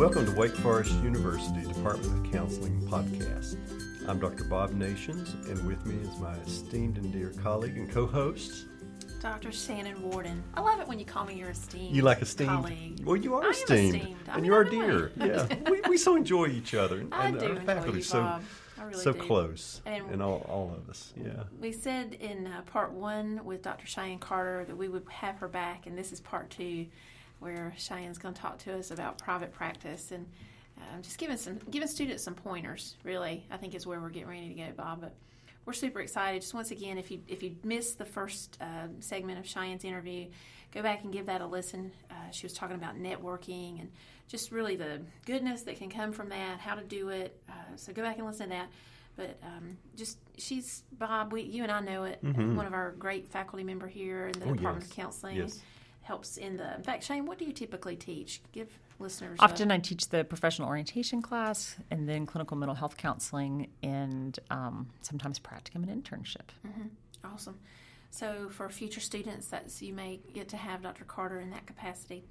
Welcome to Wake Forest University Department of Counseling podcast. I'm Dr. Bob Nations, and with me is my esteemed and dear colleague and co-host, Dr. Shannon Warden. I love it when you call me your esteemed. You like esteemed? colleague. Well, you are esteemed, esteemed. And you are dear. Yeah, we, we so enjoy each other, and I and do our enjoy faculty you, so really so do. close, And- and, all, all of us. Yeah. We said in uh, part one with Dr. Cheyenne Carter that we would have her back, and this is part two, where Cheyenne's going to talk to us about private practice and um, just giving some giving students some pointers. Really, I think is where we're getting ready to go, Bob. But we're super excited. Just once again, if you if you missed the first uh, segment of Cheyenne's interview, go back and give that a listen. Uh, she was talking about networking and just really the goodness that can come from that, how to do it. Uh, so go back and listen to that. But um, just she's Bob. We you and I know it. One of our great faculty member here in the Oh, Department yes. of Counseling. Yes. Helps in the. In fact, Shane, what do you typically teach? Give listeners. Often I teach the professional orientation class and then clinical mental health counseling and um, sometimes practicum and internship. Awesome. So for future students, that's you may get to have Dr. Carter in that capacity.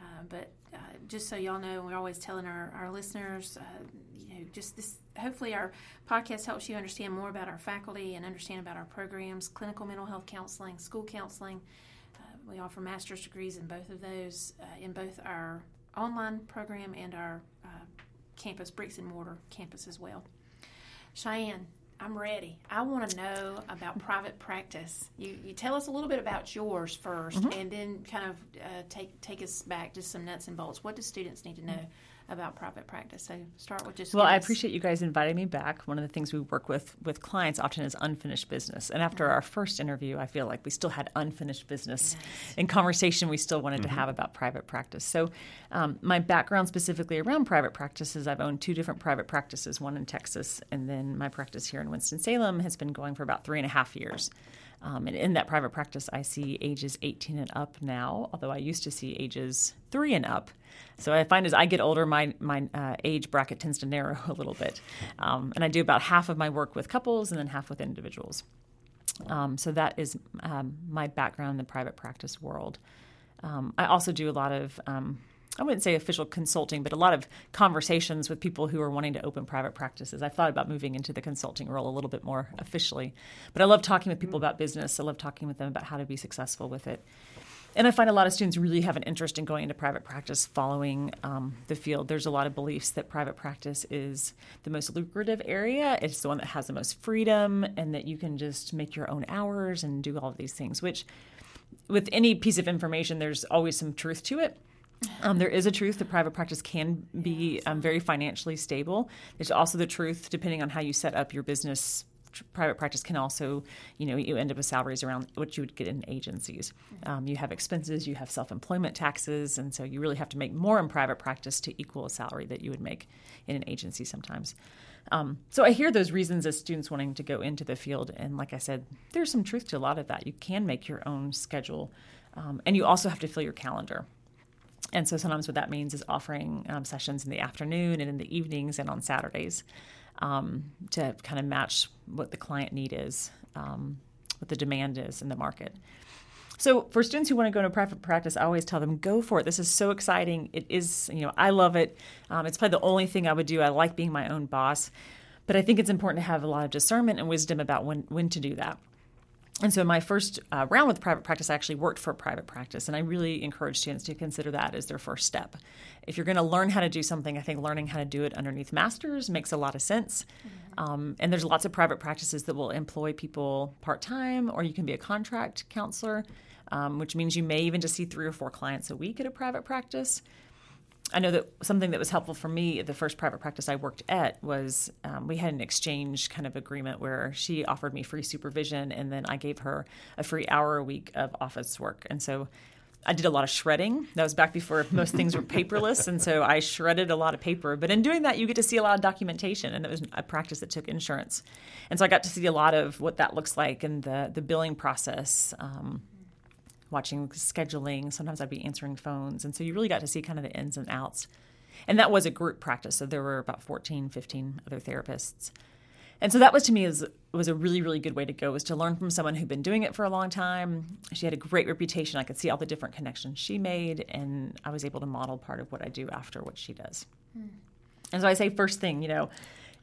Uh, but uh, just so y'all know, we're always telling our, our listeners, uh, you know, just this. Hopefully, our podcast helps you understand more about our faculty and understand about our programs, clinical mental health counseling, school counseling. We offer master's degrees in both of those, uh, in both our online program and our uh, campus, bricks and mortar campus as well. Cheyenne, I'm ready. I want to know about private practice. You, you tell us a little bit about yours 1st Mm-hmm. and then kind of uh, take take us back to some nuts and bolts. What do students need to know about private practice? So start with just. Well, I appreciate you guys inviting me back. One of the things we work with with clients often is unfinished business. And after our first interview, I feel like we still had unfinished business in conversation we still wanted to have about private practice. So, um, my background specifically around private practice is I've owned two different private practices, one in Texas, and then my practice here in Winston-Salem has been going for about three and a half years. Um, and in that private practice, I see ages 18 and up now, although I used to see ages three and up. So I find as I get older, my my uh, age bracket tends to narrow a little bit, um, and I do about half of my work with couples and then half with individuals. Um, so that is um, my background in the private practice world. Um, I also do a lot of um, I wouldn't say official consulting, but a lot of conversations with people who are wanting to open private practices. I've thought about moving into the consulting role a little bit more officially, but I love talking with people about business. I love talking with them about how to be successful with it. And I find a lot of students really have an interest in going into private practice following um, the field. There's a lot of beliefs that private practice is the most lucrative area. It's the one that has the most freedom, and that you can just make your own hours and do all of these things, which with any piece of information, there's always some truth to it. Um, there is a truth that private practice can be um, very financially stable. There's also the truth, depending on how you set up your business. tr- Private practice can also, you know, you end up with salaries around what you would get in agencies. Um, you have expenses, you have self-employment taxes, and so you really have to make more in private practice to equal a salary that you would make in an agency sometimes. Um, so I hear those reasons as students wanting to go into the field, and like I said, there's some truth to a lot of that. You can make your own schedule, um, and you also have to fill your calendar. And so sometimes what that means is offering um, sessions in the afternoon and in the evenings and on Saturdays um, to kind of match what the client need is, um, what the demand is in the market. So for students who want to go into private practice, I always tell them, go for it. This is so exciting. It is, you know, I love it. Um, it's probably the only thing I would do. I like being my own boss. But I think it's important to have a lot of discernment and wisdom about when, when to do that. And so my first uh, round with private practice, I actually worked for a private practice, and I really encourage students to consider that as their first step. If you're going to learn how to do something, I think learning how to do it underneath masters makes a lot of sense. Um, and there's lots of private practices that will employ people part time, or you can be a contract counselor, um, which means you may even just see three or four clients a week at a private practice. I know that something that was helpful for me at the first private practice I worked at was um, we had an exchange kind of agreement where she offered me free supervision and then I gave her a free hour a week of office work. And so I did a lot of shredding. That was back before most things were paperless. And so I shredded a lot of paper. But in doing that, you get to see a lot of documentation. And it was a practice that took insurance. And so I got to see a lot of what that looks like and the, the billing process. Um, watching scheduling. Sometimes I'd be answering phones. And so you really got to see kind of the ins and outs. And that was a group practice. So there were about 14, 15 other therapists. and so that was to me was was a really really good way to go was to learn from someone who'd been doing it for a long time she had a great reputation i could see all the different connections she made and i was able to model part of what i do after what she does hmm. and so i say first thing you know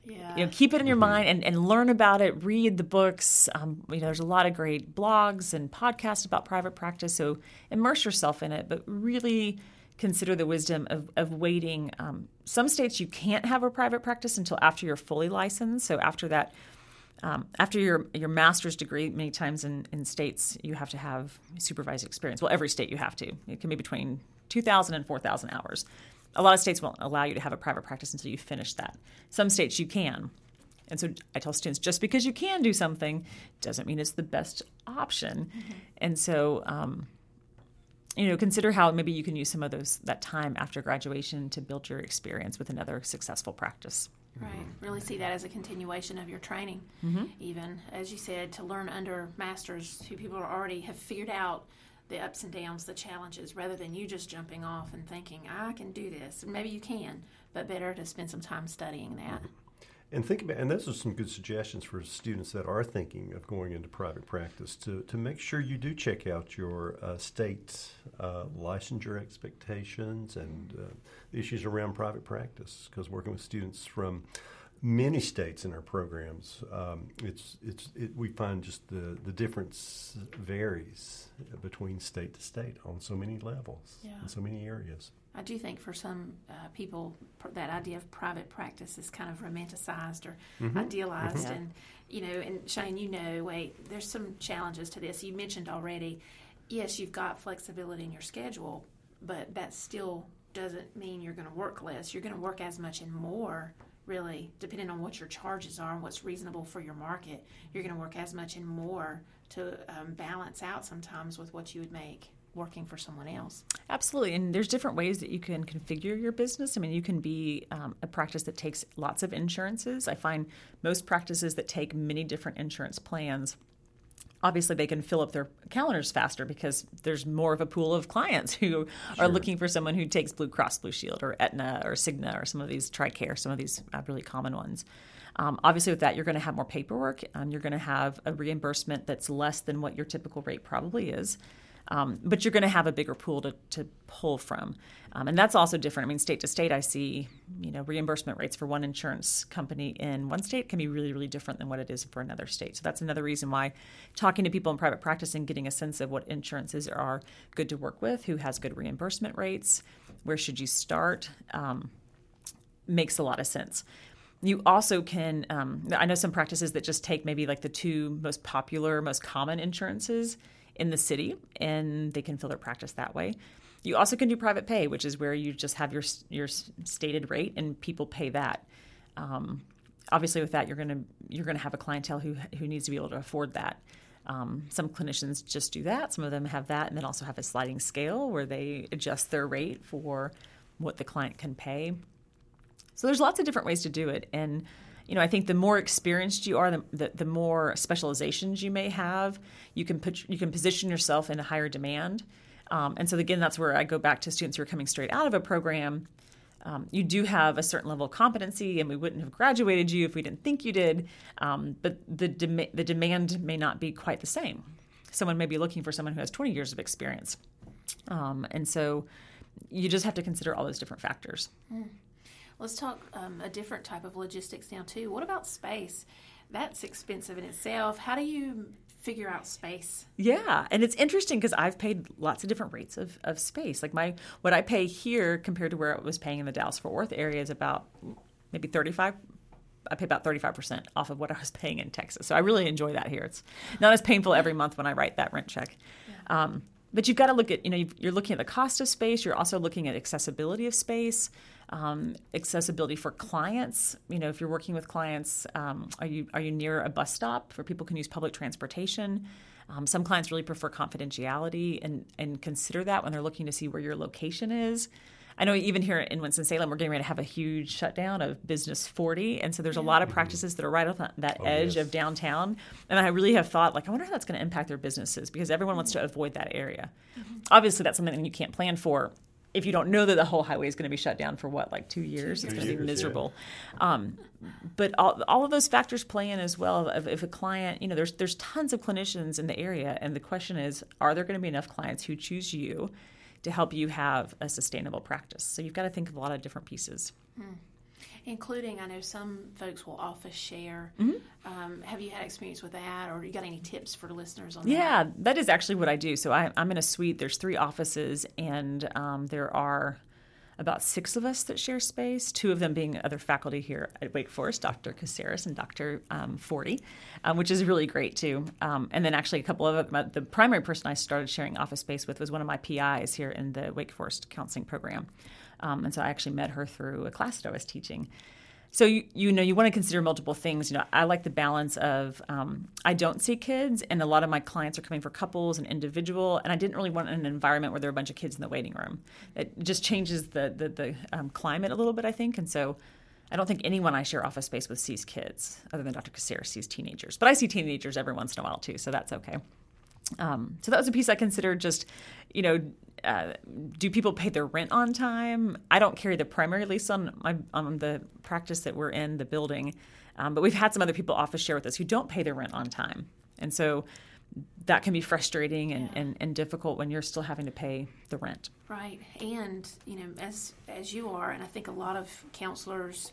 yeah. You know, keep it in your mm-hmm. mind and, and learn about it. Read the books. Um, you know, there's a lot of great blogs and podcasts about private practice. So immerse yourself in it, but really consider the wisdom of, of waiting. Um, some states you can't have a private practice until after you're fully licensed. So after that, um, after your your master's degree, many times in, in states you have to have supervised experience. Well, every state you have to. It can be between 2,000 and 4,000 hours. A lot of states won't allow you to have a private practice until you finish that. Some states you can. And so I tell students just because you can do something doesn't mean it's the best option. Mm-hmm. And so, um, you know, consider how maybe you can use some of those that time after graduation to build your experience with another successful practice. Right. Really see that as a continuation of your training. Mm-hmm. Even as you said, to learn under masters who people already have figured out the ups and downs, the challenges, rather than you just jumping off and thinking, I can do this. Maybe you can, but better to spend some time studying that. And think about, and those are some good suggestions for students that are thinking of going into private practice to, to make sure you do check out your uh, state uh, licensure expectations and uh, issues around private practice. Because working with students from many states in our programs, um, it's it's it, we find just the the difference varies between state to state on so many levels yeah. in so many areas. I do think for some uh, people that idea of private practice is kind of romanticized or mm-hmm. idealized, mm-hmm. and you know, and Shane, you know, wait, there's some challenges to this. You mentioned already, yes, you've got flexibility in your schedule, but that still doesn't mean you're going to work less. You're going to work as much and more really, depending on what your charges are and what's reasonable for your market, you're going to work as much and more to um, balance out sometimes with what you would make working for someone else. Absolutely. And there's different ways that you can configure your business. I mean, you can be um, a practice that takes lots of insurances. I find most practices that take many different insurance plans obviously they can fill up their calendars faster because there's more of a pool of clients who sure. are looking for someone who takes Blue Cross Blue Shield or Aetna or Cigna or some of these TRICARE, some of these uh, really common ones. Um, obviously, with that, you're going to have more paperwork. Um, you're going to have a reimbursement that's less than what your typical rate probably is. Um, but you're going to have a bigger pool to, to pull from. Um, and that's also different. I mean, state to state, I see, you know, reimbursement rates for one insurance company in one state can be really, really different than what it is for another state. So that's another reason why talking to people in private practice and getting a sense of what insurances are good to work with, who has good reimbursement rates, where should you start, um, makes a lot of sense you also can um, i know some practices that just take maybe like the two most popular most common insurances in the city, and they can fill their practice that way. You also can do private pay, which is where you just have your your stated rate and people pay that. Um, obviously, with that, you're gonna you're gonna have a clientele who who needs to be able to afford that. Um, some clinicians just do that. Some of them have that, and then also have a sliding scale where they adjust their rate for what the client can pay. So there's lots of different ways to do it, and you know, I think the more experienced you are, the, the, the, more specializations you may have. You can put you can position yourself in a higher demand. Um, and so again, that's where I go back to students who are coming straight out of a program. Um, you do have a certain level of competency, and we wouldn't have graduated you if we didn't think you did. Um, but the the demand may not be quite the same. Someone may be looking for someone who has 20 years of experience, um, and so you just have to consider all those different factors. Mm. Let's talk um, a different type of logistics now too. What about space? That's expensive in itself. How do you figure out space? Yeah, and it's interesting because I've paid lots of different rates of, of space. Like my what I pay here compared to where I was paying in the Dallas Fort Worth area is about maybe thirty five. I pay about 35% off of what I was paying in Texas. So I really enjoy that here. It's not as painful every month when I write that rent check. Yeah. Um, but you've got to look at, you know, you're looking at the cost of space. You're also looking at accessibility of space um, accessibility for clients. You know, if you're working with clients, um, are you are you near a bus stop where people can use public transportation? Um, some clients really prefer confidentiality and and consider that when they're looking to see where your location is. I know even here in Winston-Salem, we're getting ready to have a huge shutdown of Business 40. And so there's a lot of practices that are right on that oh, edge yes. of downtown. And I really have thought, like, I wonder how that's going to impact their businesses because everyone wants to avoid that area. Mm-hmm. Obviously, that's something you can't plan for if you don't know that the whole highway is going to be shut down for what, like two years, it's going to be miserable. Yeah. Um, but all, all of those factors play in as well. If, if, a client, you know, there's there's tons of clinicians in the area, and the question is, are there going to be enough clients who choose you to help you have a sustainable practice? So you've got to think of a lot of different pieces. Hmm including I know some folks will office share. Mm-hmm. Um, have you had experience with that, or you got any tips for listeners on yeah, that? Yeah, that is actually what I do. So I, am in a suite. There's three offices, and um, there are about six of us that share space. Two of them being other faculty here at Wake Forest, Dr. Caceres and Dr. Um, Forty, um, which is really great too. Um, and then actually a couple of them, the primary person I started sharing office space with was one of my PIs here in the Wake Forest counseling program. Um, and so I actually met her through a class that I was teaching. So you, you know you want to consider multiple things. You know I like the balance of um, I don't see kids, and a lot of my clients are coming for couples and individual, and I didn't really want an environment where there are a bunch of kids in the waiting room. It just changes the the, the um, climate a little bit, I think, and so. I don't think anyone I share office space with sees kids, other than Dr. Caceres sees teenagers. But I see teenagers every once in a while too, so that's okay. Um, so that was a piece I considered just, you know, uh, do people pay their rent on time? I don't carry the primary lease on my on the practice that we're in the building, um, but we've had some other people office share with us who don't pay their rent on time, and so that can be frustrating and, yeah. and, and difficult when you're still having to pay the rent. Right, and you know, as as you are, and I think a lot of counselors.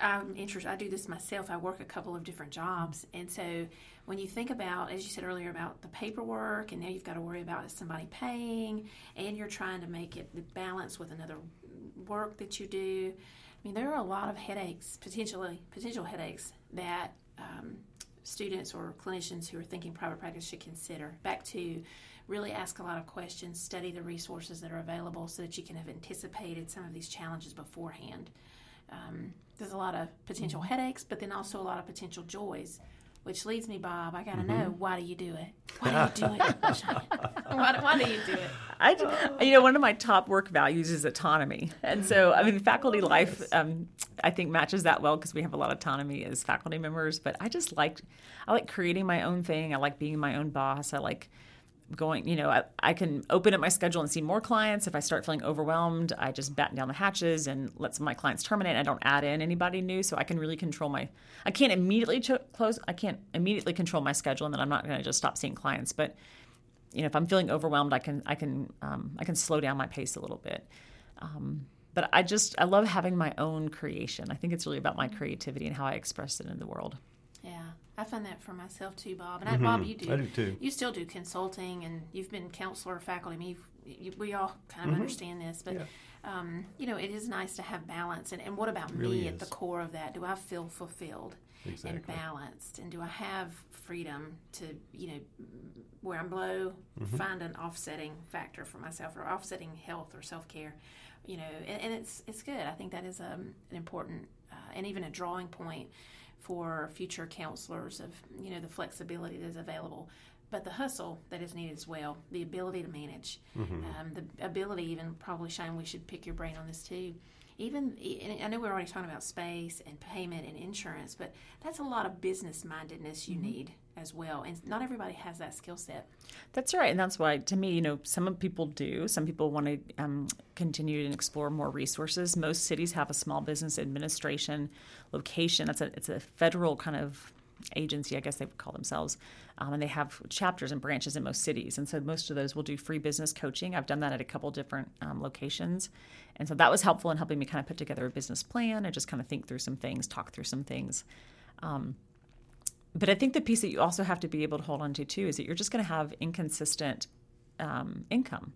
I'm interested. I do this myself. I work a couple of different jobs, and so when you think about, as you said earlier, about the paperwork, and now you've got to worry about is somebody paying, and you're trying to make it balance with another work that you do. I mean, there are a lot of headaches, potentially potential headaches that um, students or clinicians who are thinking private practice should consider. Back to really ask a lot of questions, study the resources that are available, so that you can have anticipated some of these challenges beforehand. Um, there's a lot of potential mm-hmm. headaches, but then also a lot of potential joys which leads me, Bob. I got to mm-hmm. know why do you do it? Why do you do it? why, why, do you do it? I, you know, one of my top work values is autonomy, and so I mean, faculty oh, life, um, I think matches that well because we have a lot of autonomy as faculty members. But I just like, I like creating my own thing. I like being my own boss. I like going, you know, I, I, can open up my schedule and see more clients. If I start feeling overwhelmed, I just batten down the hatches and let some of my clients terminate. I don't add in anybody new, so I can really control my. I can't immediately close. I can't immediately control my schedule, and then I'm not going to just stop seeing clients. But you know, if I'm feeling overwhelmed, I can I can um, I can slow down my pace a little bit. Um, but I just I love having my own creation. I think it's really about my creativity and how I express it in the world. I find that for myself too, Bob. And mm-hmm. I, Bob, you do. I do too. You still do consulting, and you've been counselor, faculty. I mean, you, we all kind of mm-hmm. understand this, but yeah. um, you know, it is nice to have balance. And, and what about really me is. at the core of that? Do I feel fulfilled exactly. and balanced? And do I have freedom to, you know, where I'm low, mm-hmm. find an offsetting factor for myself, or offsetting health or self care? You know, and, and, it's it's good. I think that is um, an important uh, and even a drawing point for future counselors of you know the flexibility that is available but the hustle that is needed as well the ability to manage mm-hmm. um, the ability even probably shine we should pick your brain on this too even i know we're already talking about space and payment and insurance but that's a lot of business mindedness you mm-hmm. need as well. And not everybody has that skill set. That's right. And that's why to me you know some people do. Some people want to um, continue and explore more resources. Most cities have a small business administration location. That's a it's a federal kind of agency i guess they would call themselves. Um, and they have chapters and branches in most cities. And so most of those will do free business coaching. I've done that at a couple different um, locations. And so that was helpful in helping me kind of put together a business plan and just kind of think through some things talk through some things. Um, but I think the piece that you also have to be able to hold on to too is that you're just going to have inconsistent um, income.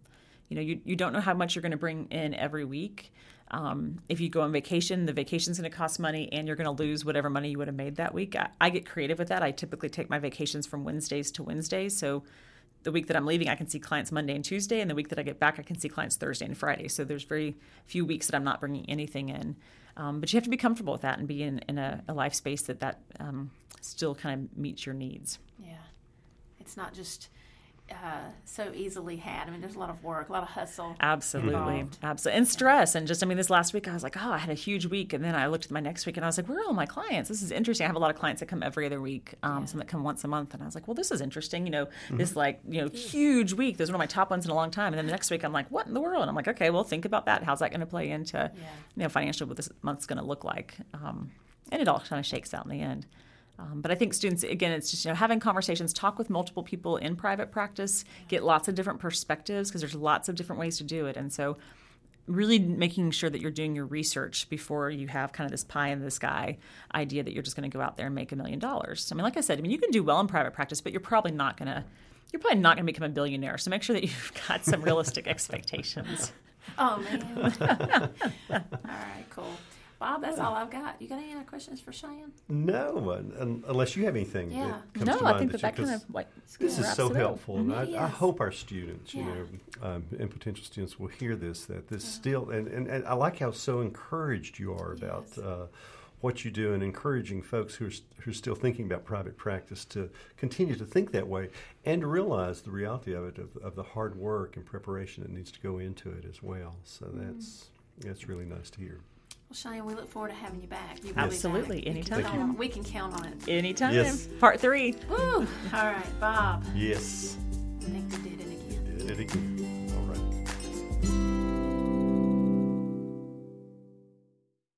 You know, you, you don't know how much you're going to bring in every week. Um, if you go on vacation, the vacation's going to cost money and you're going to lose whatever money you would have made that week. I, I, get creative with that. I typically take my vacations from Wednesdays to Wednesdays. So the week that I'm leaving, I can see clients Monday and Tuesday. And the week that I get back, I can see clients Thursday and Friday. So there's very few weeks that I'm not bringing anything in. Um, but you have to be comfortable with that and be in, in a, a life space that that um, still kind of meets your needs. Yeah, it's not just uh, so easily had. I mean, there's a lot of work, a lot of hustle. Absolutely, involved. absolutely, and stress, and just I mean, this last week I was like, oh, I had a huge week, and then I looked at my next week, and I was like, where are all my clients? This is interesting. I have a lot of clients that come every other week, um, some that come once a month, and I was like, well, this is interesting. You know, this like you know huge week. This is one of my top ones in a long time, and then the next week I'm like, what in the world? And I'm like, okay, well, think about that. How's that going to play into you know financially what this month's going to look like? Um, and it all kind of shakes out in the end. Um, but I think students, again, it's just you know having conversations, talk with multiple people in private practice, get lots of different perspectives because there's lots of different ways to do it, and so really making sure that you're doing your research before you have kind of this pie in the sky idea that you're just going to go out there and make a million dollars. I mean, like I said, I mean you can do well in private practice, but you're probably not going to you're probably not going to become a billionaire. So make sure that you've got some realistic expectations. Oh man! all right, cool. Bob, that's all I've got. You got any other questions for Cheyenne? No, un- un- unless you have anything Yeah. that comes No, to I mind think that you- that kind 'cause of like This is so it up. helpful, and I, I hope our students, you know, um, and potential students will hear this. That this still, and, and, and I like how so encouraged you are about Yes. uh, what you do, and encouraging folks who are s- who are still thinking about private practice to continue to think that way, and to realize the reality of it, of, of the hard work and preparation that needs to go into it as well. So Mm-hmm. that's that's really nice to hear. Well, Cheyenne, we look forward to having you back. You Absolutely, back. We can anytime. count on- We can count on it. Anytime. Yes. Part three. Woo! All right, Bob. Yes, I think we did it again. did it again. All right.